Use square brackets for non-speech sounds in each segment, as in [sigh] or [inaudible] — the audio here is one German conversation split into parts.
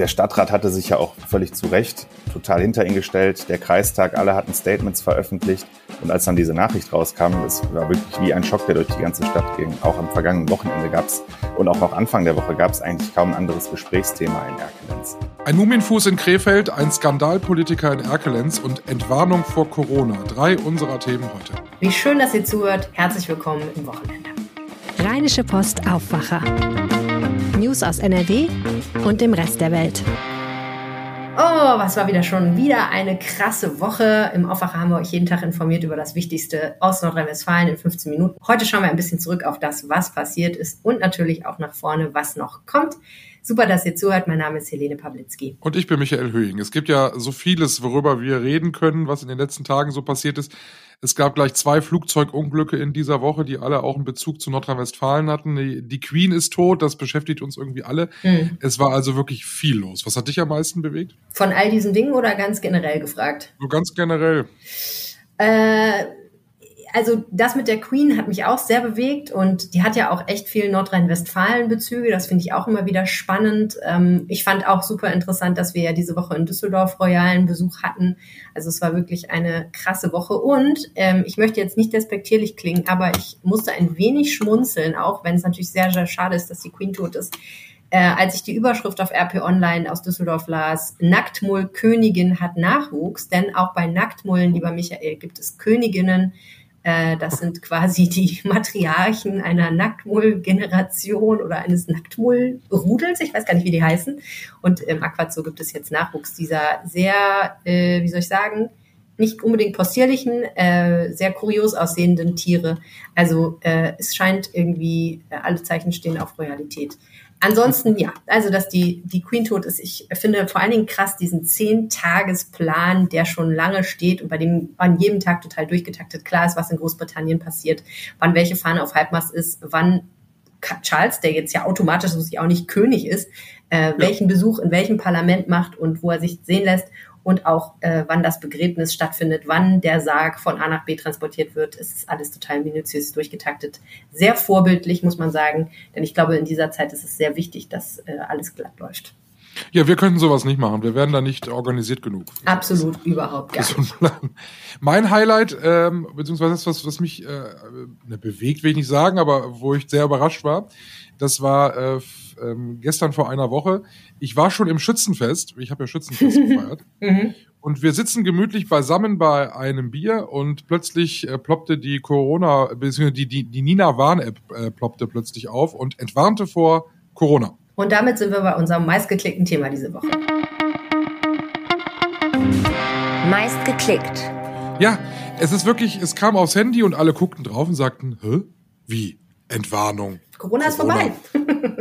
der Stadtrat hatte sich ja auch völlig zu Recht total hinter ihn gestellt. Der Kreistag, alle hatten Statements veröffentlicht. Und als dann diese Nachricht rauskam, es war wirklich wie ein Schock, der durch die ganze Stadt ging. Auch am vergangenen Wochenende gab es und auch noch Anfang der Woche gab es eigentlich kaum ein anderes Gesprächsthema in Erkelenz. Ein Mumienfuß in Krefeld, ein Skandalpolitiker in Erkelenz und Entwarnung vor Corona. Drei unserer Themen heute. Wie schön, dass ihr zuhört. Herzlich willkommen im Wochenende. Rheinische Post Aufwacher. News aus NRW und dem Rest der Welt. Oh, was war wieder schon wieder eine krasse Woche. Im Aufwacher haben wir euch jeden Tag informiert über das Wichtigste aus Nordrhein-Westfalen in 15 Minuten. Heute schauen wir ein bisschen zurück auf das, was passiert ist und natürlich auch nach vorne, was noch kommt. Super, dass ihr zuhört. Mein Name ist Helene Pawlitzki. Und ich bin Michael Höhing. Es gibt ja so vieles, worüber wir reden können, was in den letzten Tagen so passiert ist. Es gab gleich zwei Flugzeugunglücke in dieser Woche, die alle auch einen Bezug zu Nordrhein-Westfalen hatten. Die, Queen ist tot, das beschäftigt uns irgendwie alle. Mhm. Es war also wirklich viel los. Was hat dich am meisten bewegt? Von all diesen Dingen oder ganz generell gefragt? Nur ganz generell. Äh, also das mit der Queen hat mich auch sehr bewegt und die hat ja auch echt viel Nordrhein-Westfalen-Bezüge. Das finde ich auch immer wieder spannend. Ähm, ich fand auch super interessant, dass wir ja diese Woche in Düsseldorf royalen Besuch hatten. Also es war wirklich eine krasse Woche und ähm, ich möchte jetzt nicht despektierlich klingen, aber ich musste ein wenig schmunzeln, auch wenn es natürlich sehr, sehr schade ist, dass die Queen tot ist. Äh, als ich die Überschrift auf RP Online aus Düsseldorf las, Nacktmull Königin hat Nachwuchs, denn auch bei Nacktmullen, lieber Michael, gibt es Königinnen, das sind quasi die [laughs] Matriarchen einer Nacktmull-Generation oder eines Nacktmull-Rudels. Ich weiß gar nicht, wie die heißen. Und im Aquazoo gibt es jetzt Nachwuchs dieser sehr, äh, wie soll ich sagen, nicht unbedingt possierlichen, äh, sehr kurios aussehenden Tiere. Also äh, es scheint irgendwie, äh, alle Zeichen stehen auf Royalität. Ansonsten, ja, also dass die, die Queen tot ist, ich finde vor allen Dingen krass diesen Zehn-Tagesplan, der schon lange steht und bei dem an jedem Tag total durchgetaktet klar ist, was in Großbritannien passiert, wann welche Fahne auf Halbmast ist, wann Charles, der jetzt ja automatisch so auch nicht König ist, äh, ja. welchen Besuch in welchem Parlament macht und wo er sich sehen lässt und auch äh, wann das Begräbnis stattfindet, wann der Sarg von A nach B transportiert wird. Ist alles total minutiös durchgetaktet. Sehr vorbildlich, muss man sagen, denn ich glaube, in dieser Zeit ist es sehr wichtig, dass äh, alles glatt läuft. Ja, wir könnten sowas nicht machen. Wir wären da nicht organisiert genug. Absolut, das, überhaupt gar nicht. Mein Highlight, ähm, beziehungsweise das, was, was mich äh, ne, bewegt, will ich nicht sagen, aber wo ich sehr überrascht war, das war äh, ähm, gestern vor einer Woche. Ich war schon im Schützenfest. Ich habe ja Schützenfest [laughs] gefeiert. Mhm. Und wir sitzen gemütlich beisammen bei einem Bier und plötzlich äh, ploppte die Corona, beziehungsweise die, die, die Nina Warn-App äh, ploppte plötzlich auf und entwarnte vor Corona. Und damit sind wir bei unserem meistgeklickten Thema diese Woche. Meistgeklickt. Ja, es ist wirklich, es kam aufs Handy und alle guckten drauf und sagten, hä? Wie? Entwarnung. [laughs] Corona ist vorbei.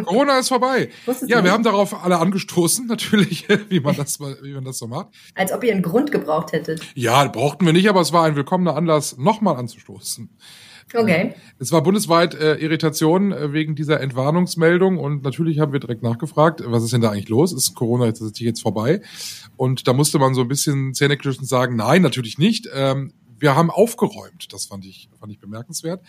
Corona ist vorbei. Ja, wir haben darauf alle angestoßen, [laughs] natürlich, wie man das, wie man das so macht. Als ob ihr einen Grund gebraucht hättet. Ja, brauchten wir nicht, aber es war ein willkommener Anlass, nochmal anzustoßen. Okay. Es war bundesweit äh, Irritation äh, wegen dieser Entwarnungsmeldung und natürlich haben wir direkt nachgefragt, was ist denn da eigentlich los? Ist Corona jetzt, jetzt vorbei? Und da musste man so ein bisschen zähneknirschend sagen, nein, natürlich nicht. Ähm, wir haben aufgeräumt. Das fand ich, fand ich bemerkenswert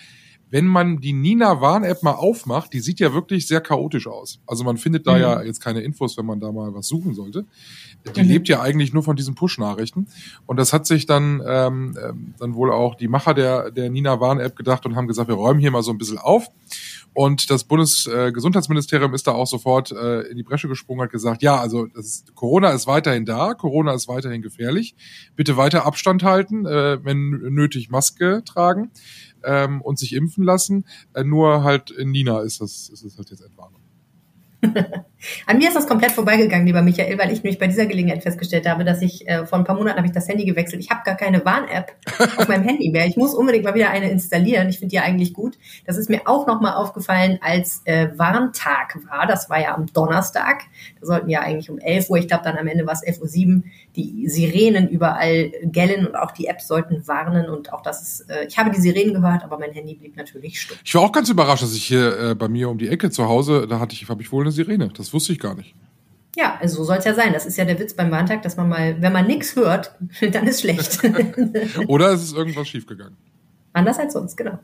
wenn man die Nina Warn-App mal aufmacht, die sieht ja wirklich sehr chaotisch aus. Also man findet da mhm. ja jetzt keine Infos, wenn man da mal was suchen sollte. Die mhm. lebt ja eigentlich nur von diesen Push-Nachrichten. Und das hat sich dann, ähm, ähm, dann wohl auch die Macher der, der Nina Warn-App gedacht und haben gesagt, wir räumen hier mal so ein bisschen auf. Und das Bundesgesundheitsministerium ist da auch sofort äh, in die Bresche gesprungen, hat gesagt, ja, also ist, Corona ist weiterhin da, Corona ist weiterhin gefährlich. Bitte weiter Abstand halten, äh, wenn nötig Maske tragen ähm, und sich impfen lassen. Äh, nur halt in Nina ist das, ist es halt jetzt Entwarnung. [laughs] An mir ist das komplett vorbeigegangen, lieber Michael, weil ich nämlich bei dieser Gelegenheit festgestellt habe, dass ich äh, vor ein paar Monaten habe ich das Handy gewechselt. Ich habe gar keine Warn-App auf meinem Handy mehr. Ich muss unbedingt mal wieder eine installieren. Ich finde die eigentlich gut. Das ist mir auch nochmal aufgefallen, als äh, Warntag war. Das war ja am Donnerstag. Da sollten ja eigentlich um 11 Uhr, ich glaube dann am Ende war es 11.07 Uhr, die Sirenen überall gellen und auch die Apps sollten warnen und auch das ist, äh, ich habe die Sirenen gehört, aber mein Handy blieb natürlich stumm. Ich war auch ganz überrascht, dass ich hier äh, bei mir um die Ecke zu Hause, da hatte ich, habe ich wohl eine Sirene. Das wusste ich gar nicht. Ja, also so soll es ja sein. Das ist ja der Witz beim Warntag, dass man mal, wenn man nichts hört, [laughs] dann ist schlecht. [laughs] Oder es ist irgendwas schiefgegangen. Anders als sonst, genau.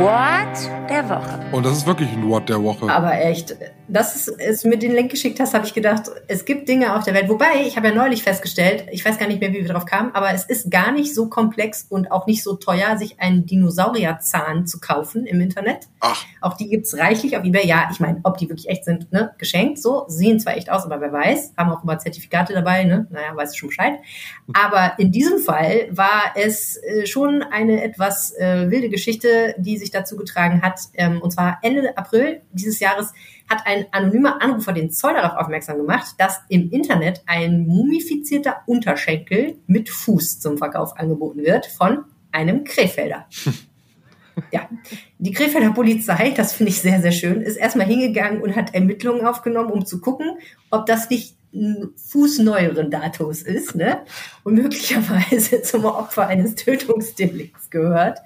What der Woche. Und das ist wirklich ein What der Woche. Aber echt, das ist mir den Link geschickt hast, habe ich gedacht, es gibt Dinge auf der Welt. Wobei, ich habe ja neulich festgestellt, ich weiß gar nicht mehr, wie wir drauf kamen, aber es ist gar nicht so komplex und auch nicht so teuer, sich einen Dinosaurierzahn zu kaufen im Internet. Ach. Auch die gibt's reichlich auf eBay. Ja, ich meine, ob die wirklich echt sind, ne? Geschenkt so, sehen zwar echt aus, aber wer weiß, haben auch immer Zertifikate dabei, ne? Naja, weiß ich schon Bescheid. Aber in diesem Fall war es äh, schon eine etwas äh, wilde Geschichte, die sich dazu getragen hat. Ähm, und zwar Ende April dieses Jahres hat ein anonymer Anrufer den Zoll darauf aufmerksam gemacht, dass im Internet ein mumifizierter Unterschenkel mit Fuß zum Verkauf angeboten wird von einem Krefelder. [laughs] Ja, die Krefelder Polizei, das finde ich sehr, sehr schön, ist erstmal hingegangen und hat Ermittlungen aufgenommen, um zu gucken, ob das nicht fußneueren Datums ist ne? und möglicherweise zum Opfer eines Tötungsdelikts gehört,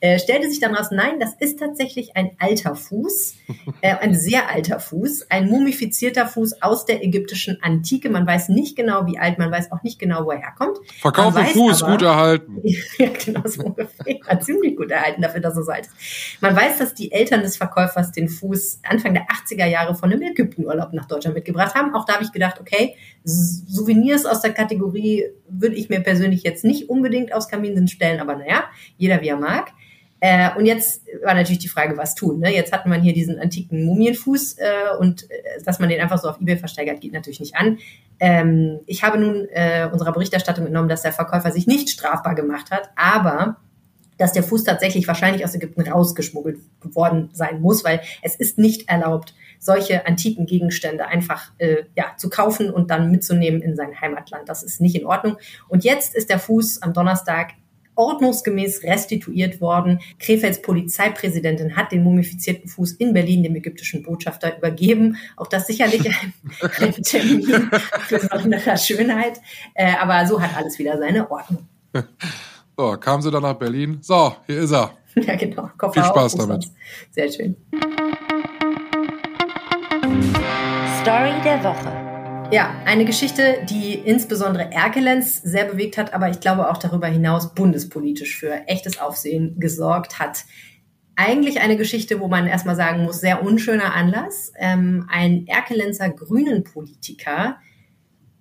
äh, stellte sich dann raus, nein, das ist tatsächlich ein alter Fuß, äh, ein sehr alter Fuß, ein mumifizierter Fuß aus der ägyptischen Antike. Man weiß nicht genau, wie alt, man weiß auch nicht genau, wo er herkommt. Verkaufe Fuß, aber, gut erhalten. [laughs] ja, genau, so ungefähr. [laughs] Ziemlich gut erhalten dafür, dass er so alt ist. Man weiß, dass die Eltern des Verkäufers den Fuß Anfang der 80er Jahre von einem Ägyptenurlaub nach Deutschland mitgebracht haben. Auch da habe ich gedacht, okay, Souvenirs aus der Kategorie würde ich mir persönlich jetzt nicht unbedingt aufs Kamin stellen, aber naja, jeder wie er mag. Äh, und jetzt war natürlich die Frage, was tun. Ne? Jetzt hatte man hier diesen antiken Mumienfuß äh, und äh, dass man den einfach so auf Ebay versteigert, geht natürlich nicht an. Ähm, ich habe nun äh, unserer Berichterstattung entnommen, dass der Verkäufer sich nicht strafbar gemacht hat, aber dass der Fuß tatsächlich wahrscheinlich aus Ägypten rausgeschmuggelt worden sein muss, weil es ist nicht erlaubt, solche antiken Gegenstände einfach äh, ja, zu kaufen und dann mitzunehmen in sein Heimatland. Das ist nicht in Ordnung. Und jetzt ist der Fuß am Donnerstag ordnungsgemäß restituiert worden. Krefelds Polizeipräsidentin hat den mumifizierten Fuß in Berlin dem ägyptischen Botschafter übergeben. Auch das sicherlich ein, ein [laughs] Termin für besondere Schönheit. Äh, aber so hat alles wieder seine Ordnung. So, kam sie dann nach Berlin. So, hier ist er. [laughs] Ja, genau. Koffer Viel Spaß damit. Sehr schön. Story der Woche. Ja, eine Geschichte, die insbesondere Erkelenz sehr bewegt hat, aber ich glaube auch darüber hinaus bundespolitisch für echtes Aufsehen gesorgt hat. Eigentlich eine Geschichte, wo man erstmal sagen muss, sehr unschöner Anlass. Ähm, ein Erkelenzer Grünen-Politiker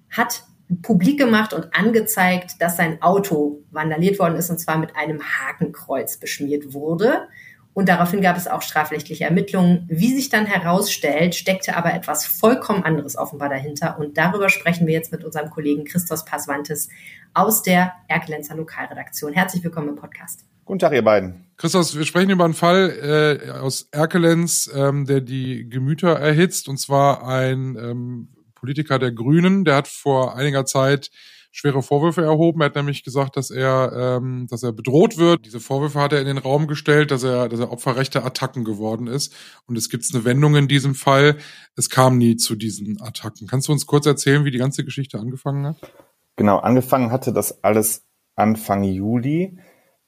hat publik gemacht und angezeigt, dass sein Auto vandaliert worden ist und zwar mit einem Hakenkreuz beschmiert wurde. Und daraufhin gab es auch strafrechtliche Ermittlungen. Wie sich dann herausstellt, steckte aber etwas vollkommen anderes offenbar dahinter. Und darüber sprechen wir jetzt mit unserem Kollegen Christos Passwantes aus der Erkelenzer Lokalredaktion. Herzlich willkommen im Podcast. Guten Tag, ihr beiden. Christos, wir sprechen über einen Fall äh, aus Erkelenz, ähm, der die Gemüter erhitzt. Und zwar ein ähm, Politiker der Grünen, der hat vor einiger Zeit schwere Vorwürfe erhoben. Er hat nämlich gesagt, dass er, ähm, dass er bedroht wird. Diese Vorwürfe hat er in den Raum gestellt, dass er, dass er Opfer rechter Attacken geworden ist. Und es gibt eine Wendung in diesem Fall. Es kam nie zu diesen Attacken. Kannst du uns kurz erzählen, wie die ganze Geschichte angefangen hat? Genau, angefangen hatte das alles Anfang Juli,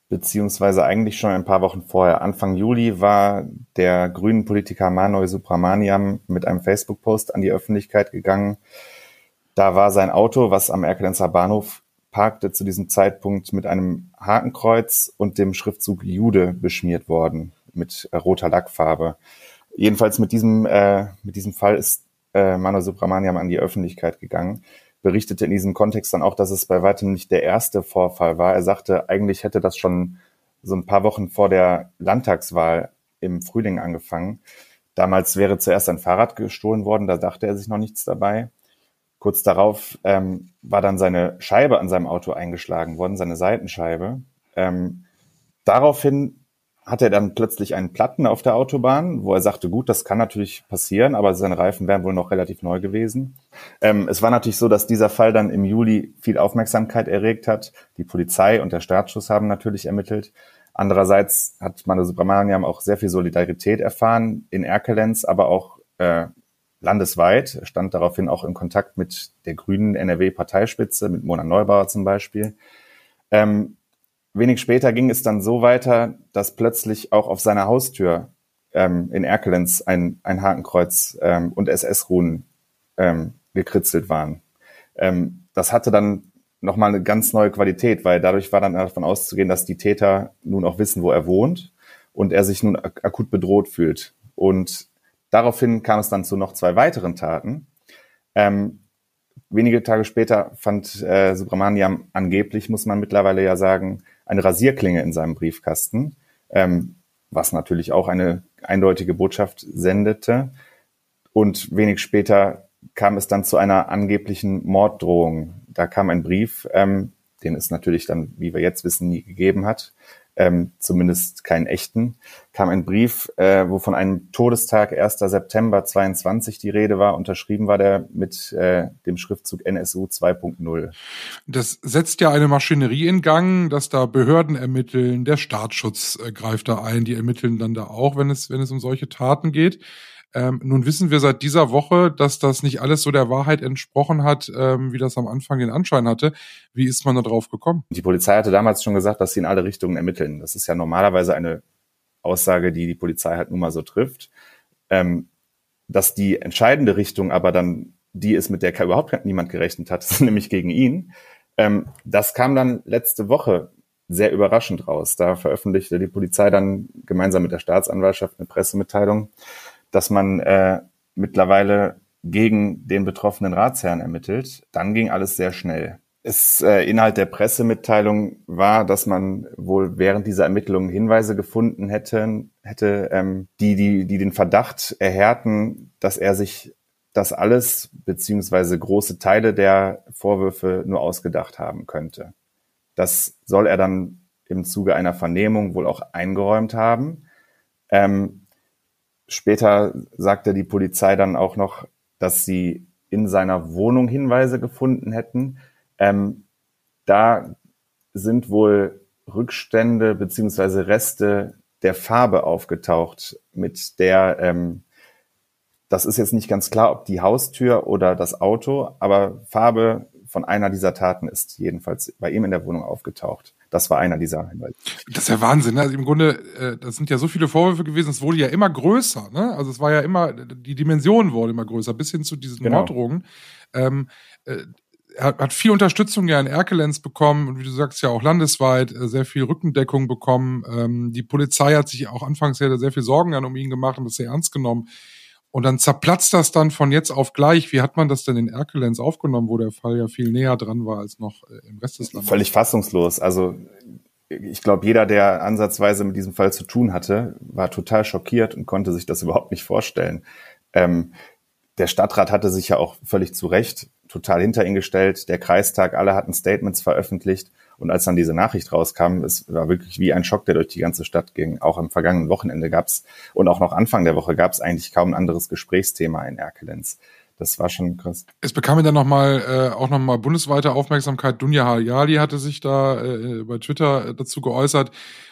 beziehungsweise eigentlich schon ein paar Wochen vorher. Anfang Juli war der grünen Politiker Manoy Supramaniam mit einem Facebook-Post an die Öffentlichkeit gegangen, da war sein Auto, was am Erkelenzer Bahnhof parkte, zu diesem Zeitpunkt mit einem Hakenkreuz und dem Schriftzug Jude beschmiert worden mit äh, roter Lackfarbe. Jedenfalls mit diesem, äh, mit diesem Fall ist äh, Manu Subramaniam an die Öffentlichkeit gegangen, berichtete in diesem Kontext dann auch, dass es bei weitem nicht der erste Vorfall war. Er sagte, eigentlich hätte das schon so ein paar Wochen vor der Landtagswahl im Frühling angefangen. Damals wäre zuerst ein Fahrrad gestohlen worden, da dachte er sich noch nichts dabei. Kurz darauf ähm, war dann seine Scheibe an seinem Auto eingeschlagen worden, seine Seitenscheibe. Ähm, daraufhin hat er dann plötzlich einen Platten auf der Autobahn, wo er sagte, gut, das kann natürlich passieren, aber seine Reifen wären wohl noch relativ neu gewesen. Ähm, es war natürlich so, dass dieser Fall dann im Juli viel Aufmerksamkeit erregt hat. Die Polizei und der Staatsschutz haben natürlich ermittelt. Andererseits hat Manu Subramaniam auch sehr viel Solidarität erfahren in Erkelenz, aber auch äh, landesweit, stand daraufhin auch in Kontakt mit der grünen NRW-Parteispitze, mit Mona Neubauer zum Beispiel. Ähm, wenig später ging es dann so weiter, dass plötzlich auch auf seiner Haustür ähm, in Erkelenz ein, ein Hakenkreuz ähm, und SS-Runen ähm, gekritzelt waren. Ähm, das hatte dann nochmal eine ganz neue Qualität, weil dadurch war dann davon auszugehen, dass die Täter nun auch wissen, wo er wohnt und er sich nun ak akut bedroht fühlt. Und daraufhin kam es dann zu noch zwei weiteren Taten. Ähm, wenige Tage später fand äh, Subramaniam angeblich, muss man mittlerweile ja sagen, eine Rasierklinge in seinem Briefkasten, ähm, was natürlich auch eine eindeutige Botschaft sendete. Und wenig später kam es dann zu einer angeblichen Morddrohung. Da kam ein Brief, ähm, den es natürlich dann, wie wir jetzt wissen, nie gegeben hat, ähm, zumindest keinen echten, kam ein Brief, äh, wo von einem Todestag 1. September 22 die Rede war. Unterschrieben war der mit äh, dem Schriftzug NSU 2.0. Das setzt ja eine Maschinerie in Gang, dass da Behörden ermitteln, der Staatsschutz äh, greift da ein, die ermitteln dann da auch, wenn es, wenn es um solche Taten geht. Ähm, nun wissen wir seit dieser Woche, dass das nicht alles so der Wahrheit entsprochen hat, ähm, wie das am Anfang den Anschein hatte. Wie ist man da drauf gekommen? Die Polizei hatte damals schon gesagt, dass sie in alle Richtungen ermitteln. Das ist ja normalerweise eine Aussage, die die Polizei halt nun mal so trifft. Ähm, dass die entscheidende Richtung aber dann die ist, mit der überhaupt niemand gerechnet hat, [laughs] nämlich gegen ihn. Ähm, das kam dann letzte Woche sehr überraschend raus. Da veröffentlichte die Polizei dann gemeinsam mit der Staatsanwaltschaft eine Pressemitteilung, dass man äh, mittlerweile gegen den betroffenen Ratsherrn ermittelt. Dann ging alles sehr schnell. Es, äh, Inhalt der Pressemitteilung war, dass man wohl während dieser Ermittlungen Hinweise gefunden hätte, hätte ähm, die, die, die den Verdacht erhärten, dass er sich das alles beziehungsweise große Teile der Vorwürfe nur ausgedacht haben könnte. Das soll er dann im Zuge einer Vernehmung wohl auch eingeräumt haben. Ähm, Später sagte die Polizei dann auch noch, dass sie in seiner Wohnung Hinweise gefunden hätten. Ähm, da sind wohl Rückstände beziehungsweise Reste der Farbe aufgetaucht, mit der, ähm, das ist jetzt nicht ganz klar, ob die Haustür oder das Auto, aber Farbe von einer dieser Taten ist jedenfalls bei ihm in der Wohnung aufgetaucht. Das war einer dieser Hinweise. Das ist ja Wahnsinn. Ne? Also im Grunde, äh, das sind ja so viele Vorwürfe gewesen. Es wurde ja immer größer. Ne? Also es war ja immer, die Dimension wurde immer größer, bis hin zu diesen genau. Morddrohungen. Ähm, äh, er hat viel Unterstützung ja in Erkelenz bekommen und wie du sagst ja auch landesweit äh, sehr viel Rückendeckung bekommen. Ähm, die Polizei hat sich auch anfangs sehr, sehr viel Sorgen an um ihn gemacht und das sehr ernst genommen. Und dann zerplatzt das dann von jetzt auf gleich. Wie hat man das denn in Erkelenz aufgenommen, wo der Fall ja viel näher dran war als noch äh, im Rest des Landes? Völlig fassungslos. Also ich glaube, jeder, der ansatzweise mit diesem Fall zu tun hatte, war total schockiert und konnte sich das überhaupt nicht vorstellen. Ähm, der Stadtrat hatte sich ja auch völlig zu Recht total hinter ihn gestellt. Der Kreistag, alle hatten Statements veröffentlicht. Und als dann diese Nachricht rauskam, es war wirklich wie ein Schock, der durch die ganze Stadt ging. Auch am vergangenen Wochenende gab's und auch noch Anfang der Woche gab's eigentlich kaum ein anderes Gesprächsthema in Erkelenz. Das war schon krass. Es bekam dann nochmal äh, auch nochmal bundesweite Aufmerksamkeit. Dunja Hayali hatte sich da äh, bei Twitter dazu geäußert.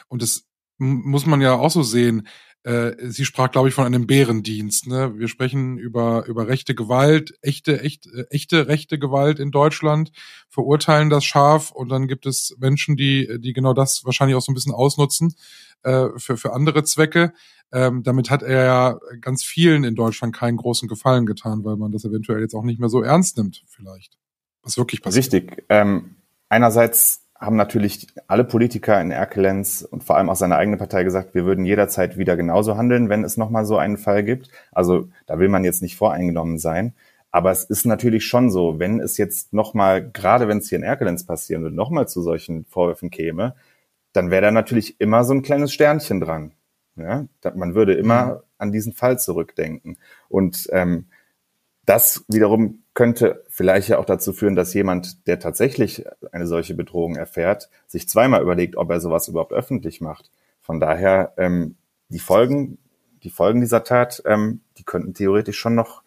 Und das muss man ja auch so sehen. Äh, sie sprach, glaube ich, von einem Bärendienst. Ne? Wir sprechen über, über rechte Gewalt, echte, echt, äh, echte rechte Gewalt in Deutschland, verurteilen das scharf und dann gibt es Menschen, die, die genau das wahrscheinlich auch so ein bisschen ausnutzen äh, für, für andere Zwecke. Ähm, damit hat er ja ganz vielen in Deutschland keinen großen Gefallen getan, weil man das eventuell jetzt auch nicht mehr so ernst nimmt, vielleicht. Was wirklich passiert. Richtig. Ähm, einerseits haben natürlich alle Politiker in Erkelenz und vor allem auch seine eigene Partei gesagt, wir würden jederzeit wieder genauso handeln, wenn es nochmal so einen Fall gibt. Also da will man jetzt nicht voreingenommen sein. Aber es ist natürlich schon so, wenn es jetzt nochmal, gerade wenn es hier in Erkelenz passieren würde, nochmal zu solchen Vorwürfen käme, dann wäre da natürlich immer so ein kleines Sternchen dran. Ja? Man würde immer mhm. an diesen Fall zurückdenken. Und ähm, das wiederum könnte vielleicht ja auch dazu führen, dass jemand, der tatsächlich eine solche Bedrohung erfährt, sich zweimal überlegt, ob er sowas überhaupt öffentlich macht. Von daher ähm, die Folgen, die Folgen dieser Tat, ähm, die könnten theoretisch schon noch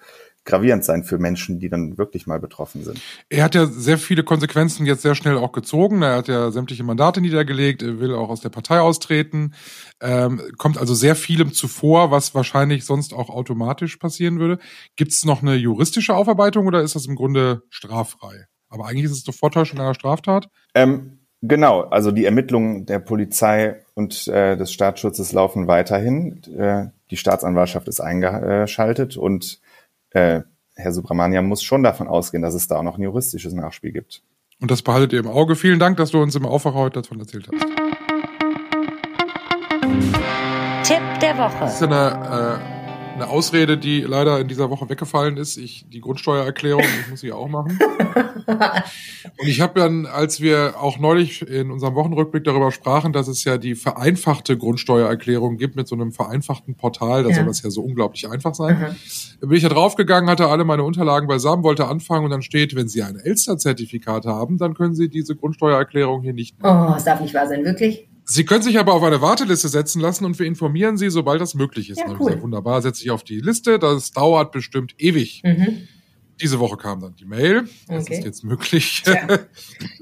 gravierend sein für Menschen, die dann wirklich mal betroffen sind. Er hat ja sehr viele Konsequenzen jetzt sehr schnell auch gezogen. Er hat ja sämtliche Mandate niedergelegt, er will auch aus der Partei austreten, ähm, kommt also sehr vielem zuvor, was wahrscheinlich sonst auch automatisch passieren würde. Gibt es noch eine juristische Aufarbeitung oder ist das im Grunde straffrei? Aber eigentlich ist es doch Vortäuschung einer Straftat. Ähm, genau, also die Ermittlungen der Polizei und äh, des Staatsschutzes laufen weiterhin. Äh, die Staatsanwaltschaft ist eingeschaltet und äh, Herr Subramanian muss schon davon ausgehen, dass es da auch noch ein juristisches Nachspiel gibt. Und das behaltet ihr im Auge. Vielen Dank, dass du uns im Aufwacher heute davon erzählt hast. Tipp der Woche. Das ist eine äh, eine Ausrede, die leider in dieser Woche weggefallen ist. Ich die Grundsteuererklärung, ich muss sie auch machen. [laughs] Und ich habe dann, als wir auch neulich in unserem Wochenrückblick darüber sprachen, dass es ja die vereinfachte Grundsteuererklärung gibt mit so einem vereinfachten Portal, da ja. soll das ja so unglaublich einfach sein. Mhm. bin ich da draufgegangen, hatte alle meine Unterlagen beisammen, wollte anfangen und dann steht, wenn Sie ein Elster-Zertifikat haben, dann können Sie diese Grundsteuererklärung hier nicht machen. Oh, es darf nicht wahr sein, wirklich? Sie können sich aber auf eine Warteliste setzen lassen und wir informieren Sie, sobald das möglich ist. Ja, cool. Gesagt, wunderbar, setze ich auf die Liste. Das dauert bestimmt ewig. Mhm. Diese Woche kam dann die Mail. Das okay. ist jetzt möglich. Tja.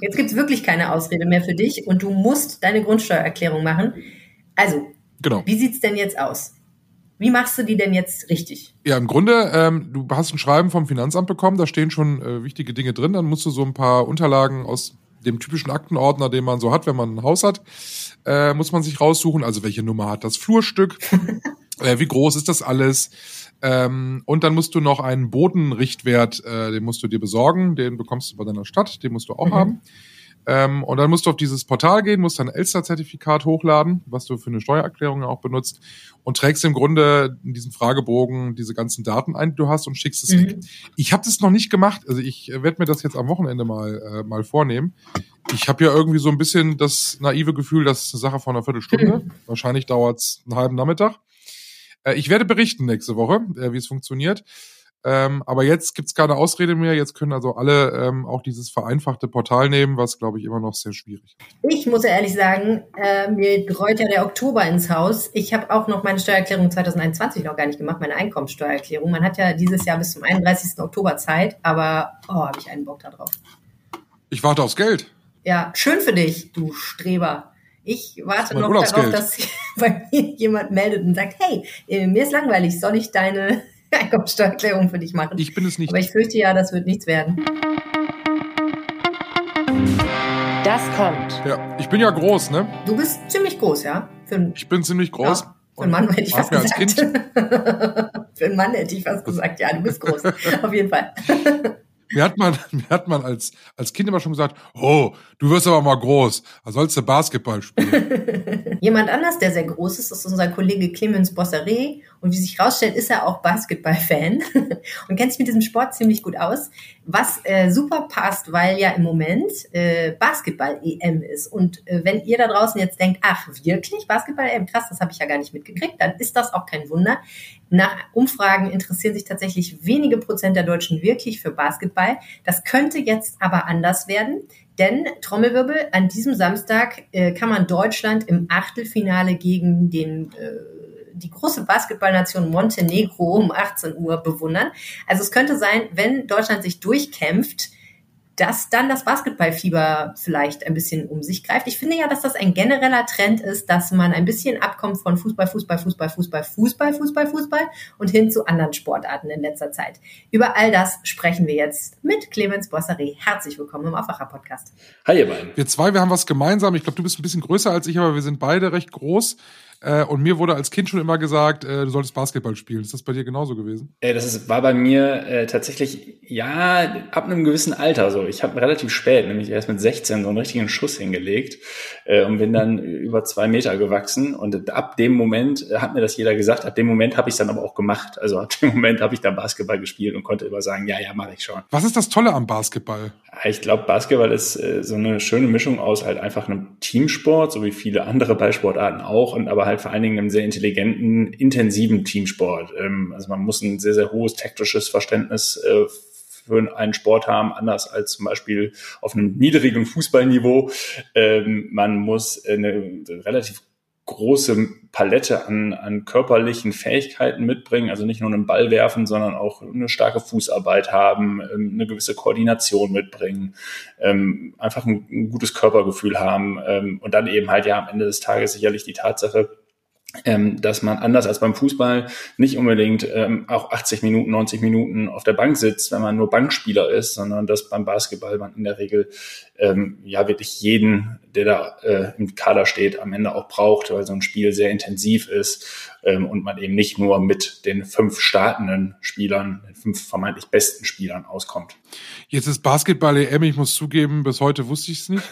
Jetzt gibt's wirklich keine Ausrede mehr für dich und du musst deine Grundsteuererklärung machen. Also, genau. wie sieht's denn jetzt aus? Wie machst du die denn jetzt richtig? Ja, im Grunde, ähm, du hast ein Schreiben vom Finanzamt bekommen, da stehen schon äh, wichtige Dinge drin. Dann musst du so ein paar Unterlagen aus dem typischen Aktenordner, den man so hat, wenn man ein Haus hat, äh, muss man sich raussuchen. Also welche Nummer hat das Flurstück? [laughs] äh, wie groß ist das alles? Ähm, und dann musst du noch einen Bodenrichtwert, äh, den musst du dir besorgen, den bekommst du bei deiner Stadt, den musst du auch mhm. haben. Ähm, und dann musst du auf dieses Portal gehen, musst dein Elster-Zertifikat hochladen, was du für eine Steuererklärung auch benutzt, und trägst im Grunde in diesem Fragebogen diese ganzen Daten ein, die du hast, und schickst es mhm. Ich habe das noch nicht gemacht, also ich äh, werde mir das jetzt am Wochenende mal, äh, mal vornehmen. Ich habe ja irgendwie so ein bisschen das naive Gefühl, das ist eine Sache von einer Viertelstunde. Mhm. Wahrscheinlich dauert's einen halben Nachmittag. Äh, ich werde berichten nächste Woche, äh, wie es funktioniert. Ähm, aber jetzt gibt's keine Ausrede mehr. Jetzt können also alle ähm, auch dieses vereinfachte Portal nehmen, was, glaube ich, immer noch sehr schwierig ist. Ich muss ja ehrlich sagen, äh, mir rollt ja der Oktober ins Haus. Ich habe auch noch meine Steuererklärung 2021 noch gar nicht gemacht, meine Einkommenssteuererklärung. Man hat ja dieses Jahr bis zum 31. Oktober Zeit, aber oh, habe ich einen Bock da drauf. Ich warte aufs Geld. Ja, schön für dich, du Streber. Ich warte noch darauf, dass [laughs] bei mir jemand meldet und sagt, hey, äh, mir ist langweilig, soll ich deine Einkommensteuererklärung für dich machen. Ich bin es nicht. Aber ich fürchte ja, das wird nichts werden. Das kommt. Ja, ich bin ja groß, ne? Du bist ziemlich groß, ja. Für ich bin ziemlich groß. Ja. Für einen Mann hätte ich fast gesagt. Als kind. [laughs] Für einen Mann hätte ich fast gesagt, ja, du bist groß. [laughs] Auf jeden Fall. Mir hat man, [laughs] mir hat man als, als Kind immer schon gesagt, oh, du wirst aber mal groß, da sollst du Basketball spielen. Jemand anders, der sehr groß ist, ist unser Kollege Clemens Bosseret. Und wie sich herausstellt, ist er auch Basketball-Fan [laughs] und kennt sich mit diesem Sport ziemlich gut aus. Was äh, super passt, weil ja im Moment äh, Basketball-EM ist. Und äh, wenn ihr da draußen jetzt denkt, ach wirklich, Basketball-EM, krass, das habe ich ja gar nicht mitgekriegt, dann ist das auch kein Wunder. Nach Umfragen interessieren sich tatsächlich wenige Prozent der Deutschen wirklich für Basketball. Das könnte jetzt aber anders werden. Denn Trommelwirbel, an diesem Samstag äh, kann man Deutschland im Achtelfinale gegen den äh, die große Basketballnation Montenegro um 18 Uhr bewundern. Also es könnte sein, wenn Deutschland sich durchkämpft, dass dann das Basketballfieber vielleicht ein bisschen um sich greift. Ich finde ja, dass das ein genereller Trend ist, dass man ein bisschen abkommt von Fußball, Fußball, Fußball, Fußball, Fußball, Fußball, Fußball und hin zu anderen Sportarten in letzter Zeit. Über all das sprechen wir jetzt mit Clemens Bossary. Herzlich willkommen im Aufwacher-Podcast. Hi, ihr beiden. Wir zwei, wir haben was gemeinsam. Ich glaube, du bist ein bisschen größer als ich, aber wir sind beide recht groß. Äh, und mir wurde als Kind schon immer gesagt, äh, du solltest Basketball spielen. Ist das bei dir genauso gewesen? Äh, das ist, war bei mir äh, tatsächlich, ja, ab einem gewissen Alter so. Ich habe relativ spät, nämlich erst mit 16, so einen richtigen Schuss hingelegt äh, und bin dann über zwei Meter gewachsen. Und ab dem Moment äh, hat mir das jeder gesagt, ab dem Moment habe ich es dann aber auch gemacht. Also ab dem Moment habe ich dann Basketball gespielt und konnte immer sagen, ja, ja, mache ich schon. Was ist das Tolle am Basketball? Ich glaube, Basketball ist so eine schöne Mischung aus halt einfach einem Teamsport, so wie viele andere Ballsportarten auch, und aber halt vor allen Dingen einem sehr intelligenten, intensiven Teamsport. Ähm, also man muss ein sehr, sehr hohes taktisches Verständnis äh, für einen Sport haben, anders als zum Beispiel auf einem niedrigen Fußballniveau. Ähm, man muss eine relativ große Palette an, an körperlichen Fähigkeiten mitbringen, also nicht nur einen Ball werfen, sondern auch eine starke Fußarbeit haben, ähm, eine gewisse Koordination mitbringen, ähm, einfach ein, gutes Körpergefühl haben ähm, und dann eben halt ja am Ende des Tages sicherlich die Tatsache, ähm, dass man anders als beim Fußball nicht unbedingt ähm, auch 80 Minuten, 90 Minuten auf der Bank sitzt, wenn man nur Bankspieler ist, sondern dass beim Basketball man in der Regel ähm, ja wirklich jeden, der da äh, im Kader steht, am Ende auch braucht, weil so ein Spiel sehr intensiv ist ähm, und man eben nicht nur mit den fünf startenden Spielern, den fünf vermeintlich besten Spielern auskommt. Jetzt ist Basketball EM, ich muss zugeben, bis heute wusste ich es nicht.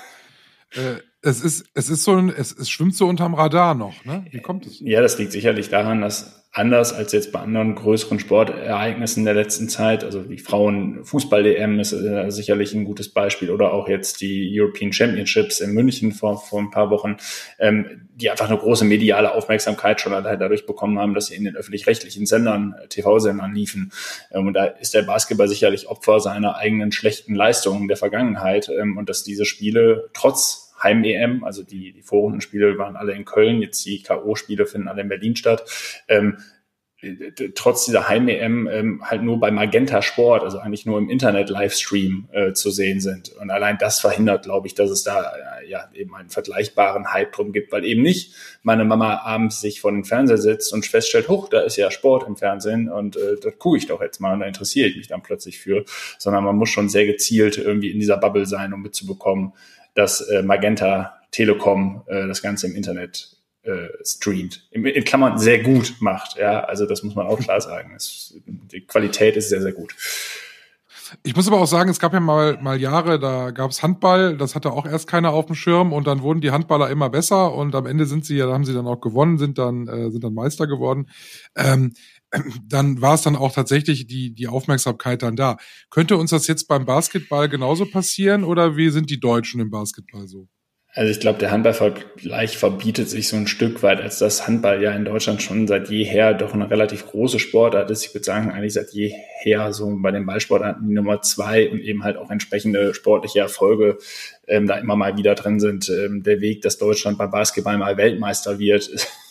Äh, es ist, es ist so ein, es, es schwimmt so unterm Radar noch, ne? Wie kommt es? Ja, das liegt sicherlich daran, dass anders als jetzt bei anderen größeren Sportereignissen der letzten Zeit. Also die Frauen-Fußball-DM ist äh, sicherlich ein gutes Beispiel oder auch jetzt die European Championships in München vor, vor ein paar Wochen, ähm, die einfach eine große mediale Aufmerksamkeit schon dadurch bekommen haben, dass sie in den öffentlich-rechtlichen Sendern, äh, TV-Sendern liefen. Ähm, und da ist der Basketball sicherlich Opfer seiner eigenen schlechten Leistungen der Vergangenheit ähm, und dass diese Spiele trotz Heim-EM, also die, die Vorrundenspiele waren alle in Köln, jetzt die K.O.-Spiele finden alle in Berlin statt. Ähm, trotz dieser Heim-EM ähm, halt nur bei Magenta Sport, also eigentlich nur im Internet-Livestream äh, zu sehen sind. Und allein das verhindert, glaube ich, dass es da äh, ja eben einen vergleichbaren Hype drum gibt, weil eben nicht meine Mama abends sich vor den Fernseher sitzt und feststellt, huch, da ist ja Sport im Fernsehen und äh, das gucke ich doch jetzt mal und da interessiere ich mich dann plötzlich für, sondern man muss schon sehr gezielt irgendwie in dieser Bubble sein, um mitzubekommen, dass äh, Magenta Telekom äh, das Ganze im Internet äh, streamt, in, in Klammern sehr gut macht. Ja, also das muss man auch klar sagen. Es, die Qualität ist sehr, sehr gut. Ich muss aber auch sagen, es gab ja mal, mal Jahre, da gab es Handball, das hatte auch erst keiner auf dem Schirm und dann wurden die Handballer immer besser und am Ende sind sie ja, haben sie dann auch gewonnen, sind dann, äh, sind dann Meister geworden. Ähm, dann war es dann auch tatsächlich die, die Aufmerksamkeit dann da. Könnte uns das jetzt beim Basketball genauso passieren oder wie sind die Deutschen im Basketball so? Also ich glaube, der Handballvergleich verbietet sich so ein Stück weit, als das Handball ja in Deutschland schon seit jeher doch eine relativ große Sportart ist. Ich würde sagen, eigentlich seit jeher so bei den Ballsportarten die Nummer zwei und eben halt auch entsprechende sportliche Erfolge ähm, da immer mal wieder drin sind. Ähm, der Weg, dass Deutschland beim Basketball mal Weltmeister wird, [laughs]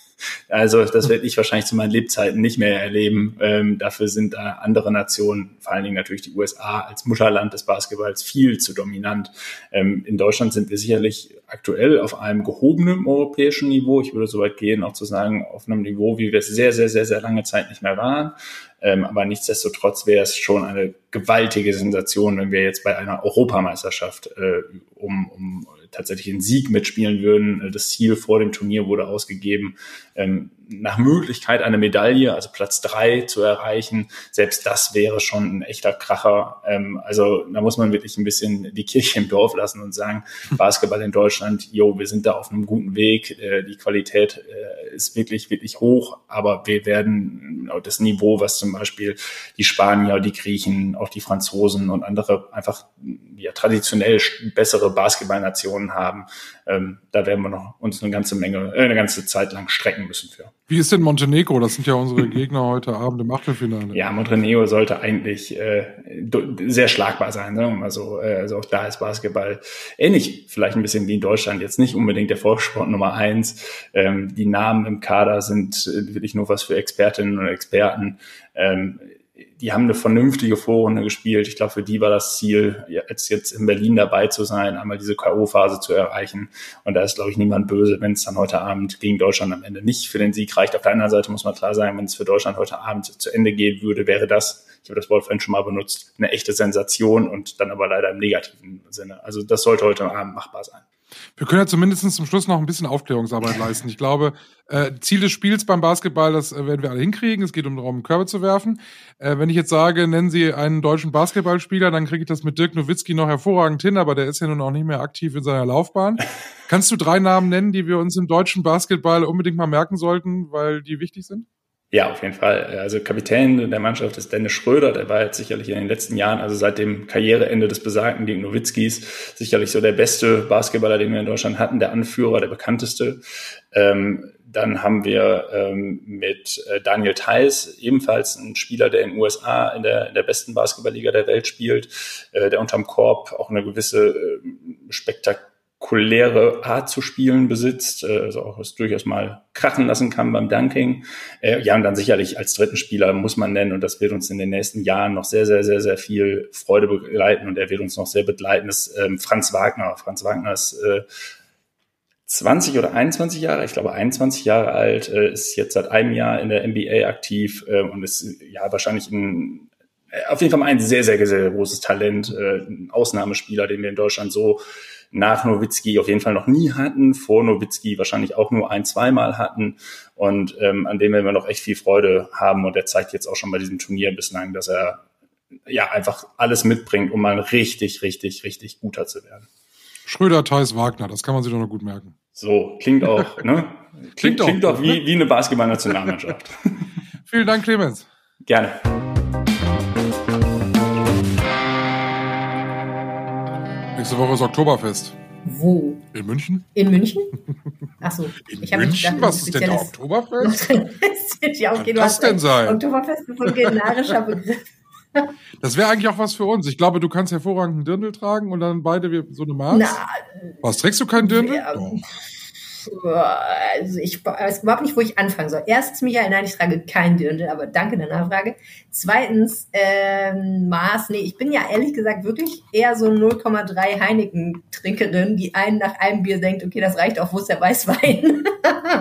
Also das werde ich wahrscheinlich zu meinen Lebzeiten nicht mehr erleben. Ähm, dafür sind da andere Nationen, vor allen Dingen natürlich die USA als Mutterland des Basketballs, viel zu dominant. Ähm, in Deutschland sind wir sicherlich aktuell auf einem gehobenen europäischen Niveau. Ich würde so weit gehen, auch zu sagen, auf einem Niveau, wie wir es sehr, sehr, sehr, sehr lange Zeit nicht mehr waren. Ähm, aber nichtsdestotrotz wäre es schon eine gewaltige Sensation, wenn wir jetzt bei einer Europameisterschaft äh, um, um tatsächlich einen Sieg mitspielen würden. Äh, das Ziel vor dem Turnier wurde ausgegeben, ähm, nach Möglichkeit eine Medaille, also Platz drei zu erreichen. Selbst das wäre schon ein echter Kracher. Ähm, also da muss man wirklich ein bisschen die Kirche im Dorf lassen und sagen, [laughs] Basketball in Deutschland, jo, wir sind da auf einem guten Weg. Äh, die Qualität äh, ist wirklich, wirklich hoch, aber wir werden das Niveau, was zum Beispiel die Spanier, die Griechen, auch die Franzosen und andere einfach ja, traditionell bessere Basketballnationen haben, ähm, da werden wir noch uns eine ganze Menge, äh, eine ganze Zeit lang strecken müssen für. Wie ist denn Montenegro? Das sind ja unsere [laughs] Gegner heute Abend im Achtelfinale. Ja, Montenegro sollte eigentlich äh, sehr schlagbar sein. Ne? Also, äh, also auch da ist Basketball ähnlich, vielleicht ein bisschen wie in Deutschland. Jetzt nicht unbedingt der Volkssport Nummer eins. Ähm, die Namen im Kader sind äh, wirklich nur was für Expertinnen und Experten. Ähm, die haben eine vernünftige Vorrunde gespielt. Ich glaube, für die war das Ziel, jetzt, jetzt in Berlin dabei zu sein, einmal diese K.O.-Phase zu erreichen. Und da ist, glaube ich, niemand böse, wenn es dann heute Abend gegen Deutschland am Ende nicht für den Sieg reicht. Auf der anderen Seite muss man klar sagen, wenn es für Deutschland heute Abend zu Ende gehen würde, wäre das, ich habe das Wort vorhin schon mal benutzt, eine echte Sensation und dann aber leider im negativen Sinne. Also das sollte heute Abend machbar sein. Wir können ja zumindest zum Schluss noch ein bisschen Aufklärungsarbeit leisten. Ich glaube, äh, Ziel des Spiels beim Basketball, das äh, werden wir alle hinkriegen. Es geht um darum, Körbe zu werfen. Äh, wenn ich jetzt sage, nennen Sie einen deutschen Basketballspieler, dann kriege ich das mit Dirk Nowitzki noch hervorragend hin, aber der ist ja nun auch nicht mehr aktiv in seiner Laufbahn. [laughs] Kannst du drei Namen nennen, die wir uns im deutschen Basketball unbedingt mal merken sollten, weil die wichtig sind? Ja, auf jeden Fall. Also Kapitän der Mannschaft ist Dennis Schröder, der war jetzt sicherlich in den letzten Jahren, also seit dem Karriereende des besagten Dirk Nowitzkis, sicherlich so der beste Basketballer, den wir in Deutschland hatten, der Anführer, der bekannteste. Ähm, dann haben wir ähm, mit äh, Daniel Theiss, ebenfalls ein Spieler, der in den USA in der, in der besten Basketballliga der Welt spielt, äh, der unterm Korb auch eine gewisse äh, Spektak spektakuläre Art zu spielen besitzt, äh, also auch es durchaus mal krachen lassen kann beim Dunking. Äh, ja, und dann sicherlich als dritten Spieler muss man nennen, und das wird uns in den nächsten Jahren noch sehr, sehr, sehr, sehr viel Freude begleiten und er wird uns noch sehr begleiten, ist ähm, Franz Wagner. Franz Wagner ist äh, 20 oder 21 Jahre, ich glaube 21 Jahre alt, ist jetzt seit einem Jahr in der NBA aktiv äh, und ist ja wahrscheinlich ein auf jeden Fall ein sehr, sehr, sehr großes Talent, ein Ausnahmespieler, den wir in Deutschland so nach Nowitzki auf jeden Fall noch nie hatten, vor Nowitzki wahrscheinlich auch nur ein, zweimal hatten und ähm, an dem wir noch echt viel Freude haben und er zeigt jetzt auch schon bei diesem Turnier bislang, dass er ja einfach alles mitbringt, um mal richtig, richtig, richtig guter zu werden. Schröder, Theis, Wagner, das kann man sich doch noch gut merken. So, klingt auch, [laughs] ne? Klingt, klingt, auch, klingt auch wie, wie eine Basketball-Nationalmannschaft. [laughs] Vielen Dank, Clemens. Gerne. Nächste Woche ist Oktoberfest. Wo? In München? In München? Achso. [laughs] In München? Was ist denn der Oktoberfest? [laughs] ja, okay, Was denn sein? Oktoberfest ist ein generischer [laughs] Begriff. Das wäre eigentlich auch was für uns. Ich glaube, du kannst hervorragend einen Dirndl tragen und dann beide so eine Maß. Na, was, trägst du keinen Dirndl? Ja, also ich weiß überhaupt nicht, wo ich anfangen soll. Erstens, Michael, nein, ich trage kein Dirndl, aber danke der Nachfrage. Zweitens, ähm, Maß, nee, ich bin ja ehrlich gesagt wirklich eher so 0,3 Heineken-Trinkerin, die einen nach einem Bier denkt, okay, das reicht auch, wo ist der Weißwein?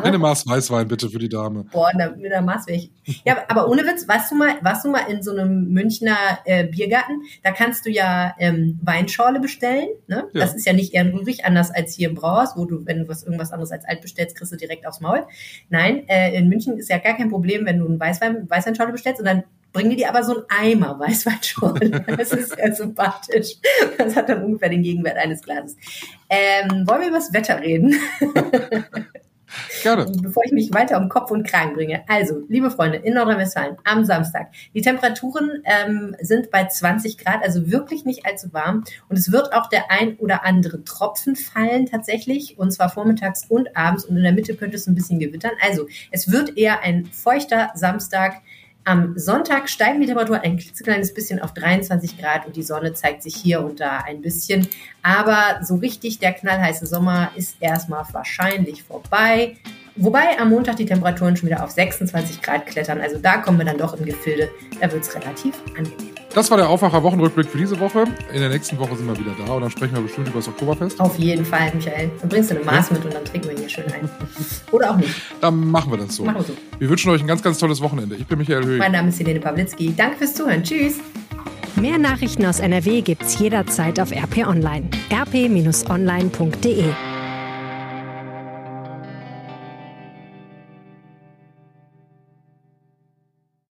Eine Maß Weißwein bitte für die Dame. Boah, mit einer Maß wäre ich. Ja, aber ohne Witz, warst du mal, warst du mal in so einem Münchner äh, Biergarten? Da kannst du ja ähm, Weinschorle bestellen. Ne? Ja. Das ist ja nicht ehrenrührig, anders als hier im Brauhaus, wo du, wenn du was irgendwas anderes als alt bestellst, kriegst du direkt aufs Maul. Nein, äh, in München ist ja gar kein Problem, wenn du einen Weißwein, Weißweinschorle bestellst und dann bringen die dir aber so einen Eimer Weißweinschorle. [laughs] Das ist ja sympathisch. Das hat dann ungefähr den Gegenwert eines Glases. Ähm, wollen wir über das Wetter reden? [laughs] Gerne. Bevor ich mich weiter um Kopf und Kragen bringe. Also, liebe Freunde, in Nordrhein-Westfalen am Samstag. Die Temperaturen ähm, sind bei 20 Grad, also wirklich nicht allzu warm. Und es wird auch der ein oder andere Tropfen fallen tatsächlich. Und zwar vormittags und abends. Und in der Mitte könnte es ein bisschen gewittern. Also, es wird eher ein feuchter Samstag. Am Sonntag steigen die Temperaturen ein klitzekleines bisschen auf 23 Grad und die Sonne zeigt sich hier und da ein bisschen. Aber so richtig der knallheiße Sommer ist erstmal wahrscheinlich vorbei. Wobei am Montag die Temperaturen schon wieder auf 26 Grad klettern. Also da kommen wir dann doch im Gefilde. Da wird es relativ angenehm. Das war der Aufwacher-Wochenrückblick für diese Woche. In der nächsten Woche sind wir wieder da und dann sprechen wir bestimmt über das Oktoberfest. Auf jeden Fall, Michael. Dann bringst du eine Maß mit und dann trinken wir hier schön ein. Oder auch nicht. Dann machen wir das so. Machen wir so. Wir wünschen euch ein ganz, ganz tolles Wochenende. Ich bin Michael Höhig. Mein Name ist Helene Pawlitzki. Danke fürs Zuhören. Tschüss. Mehr Nachrichten aus NRW gibt's jederzeit auf RP Online. rp-online.de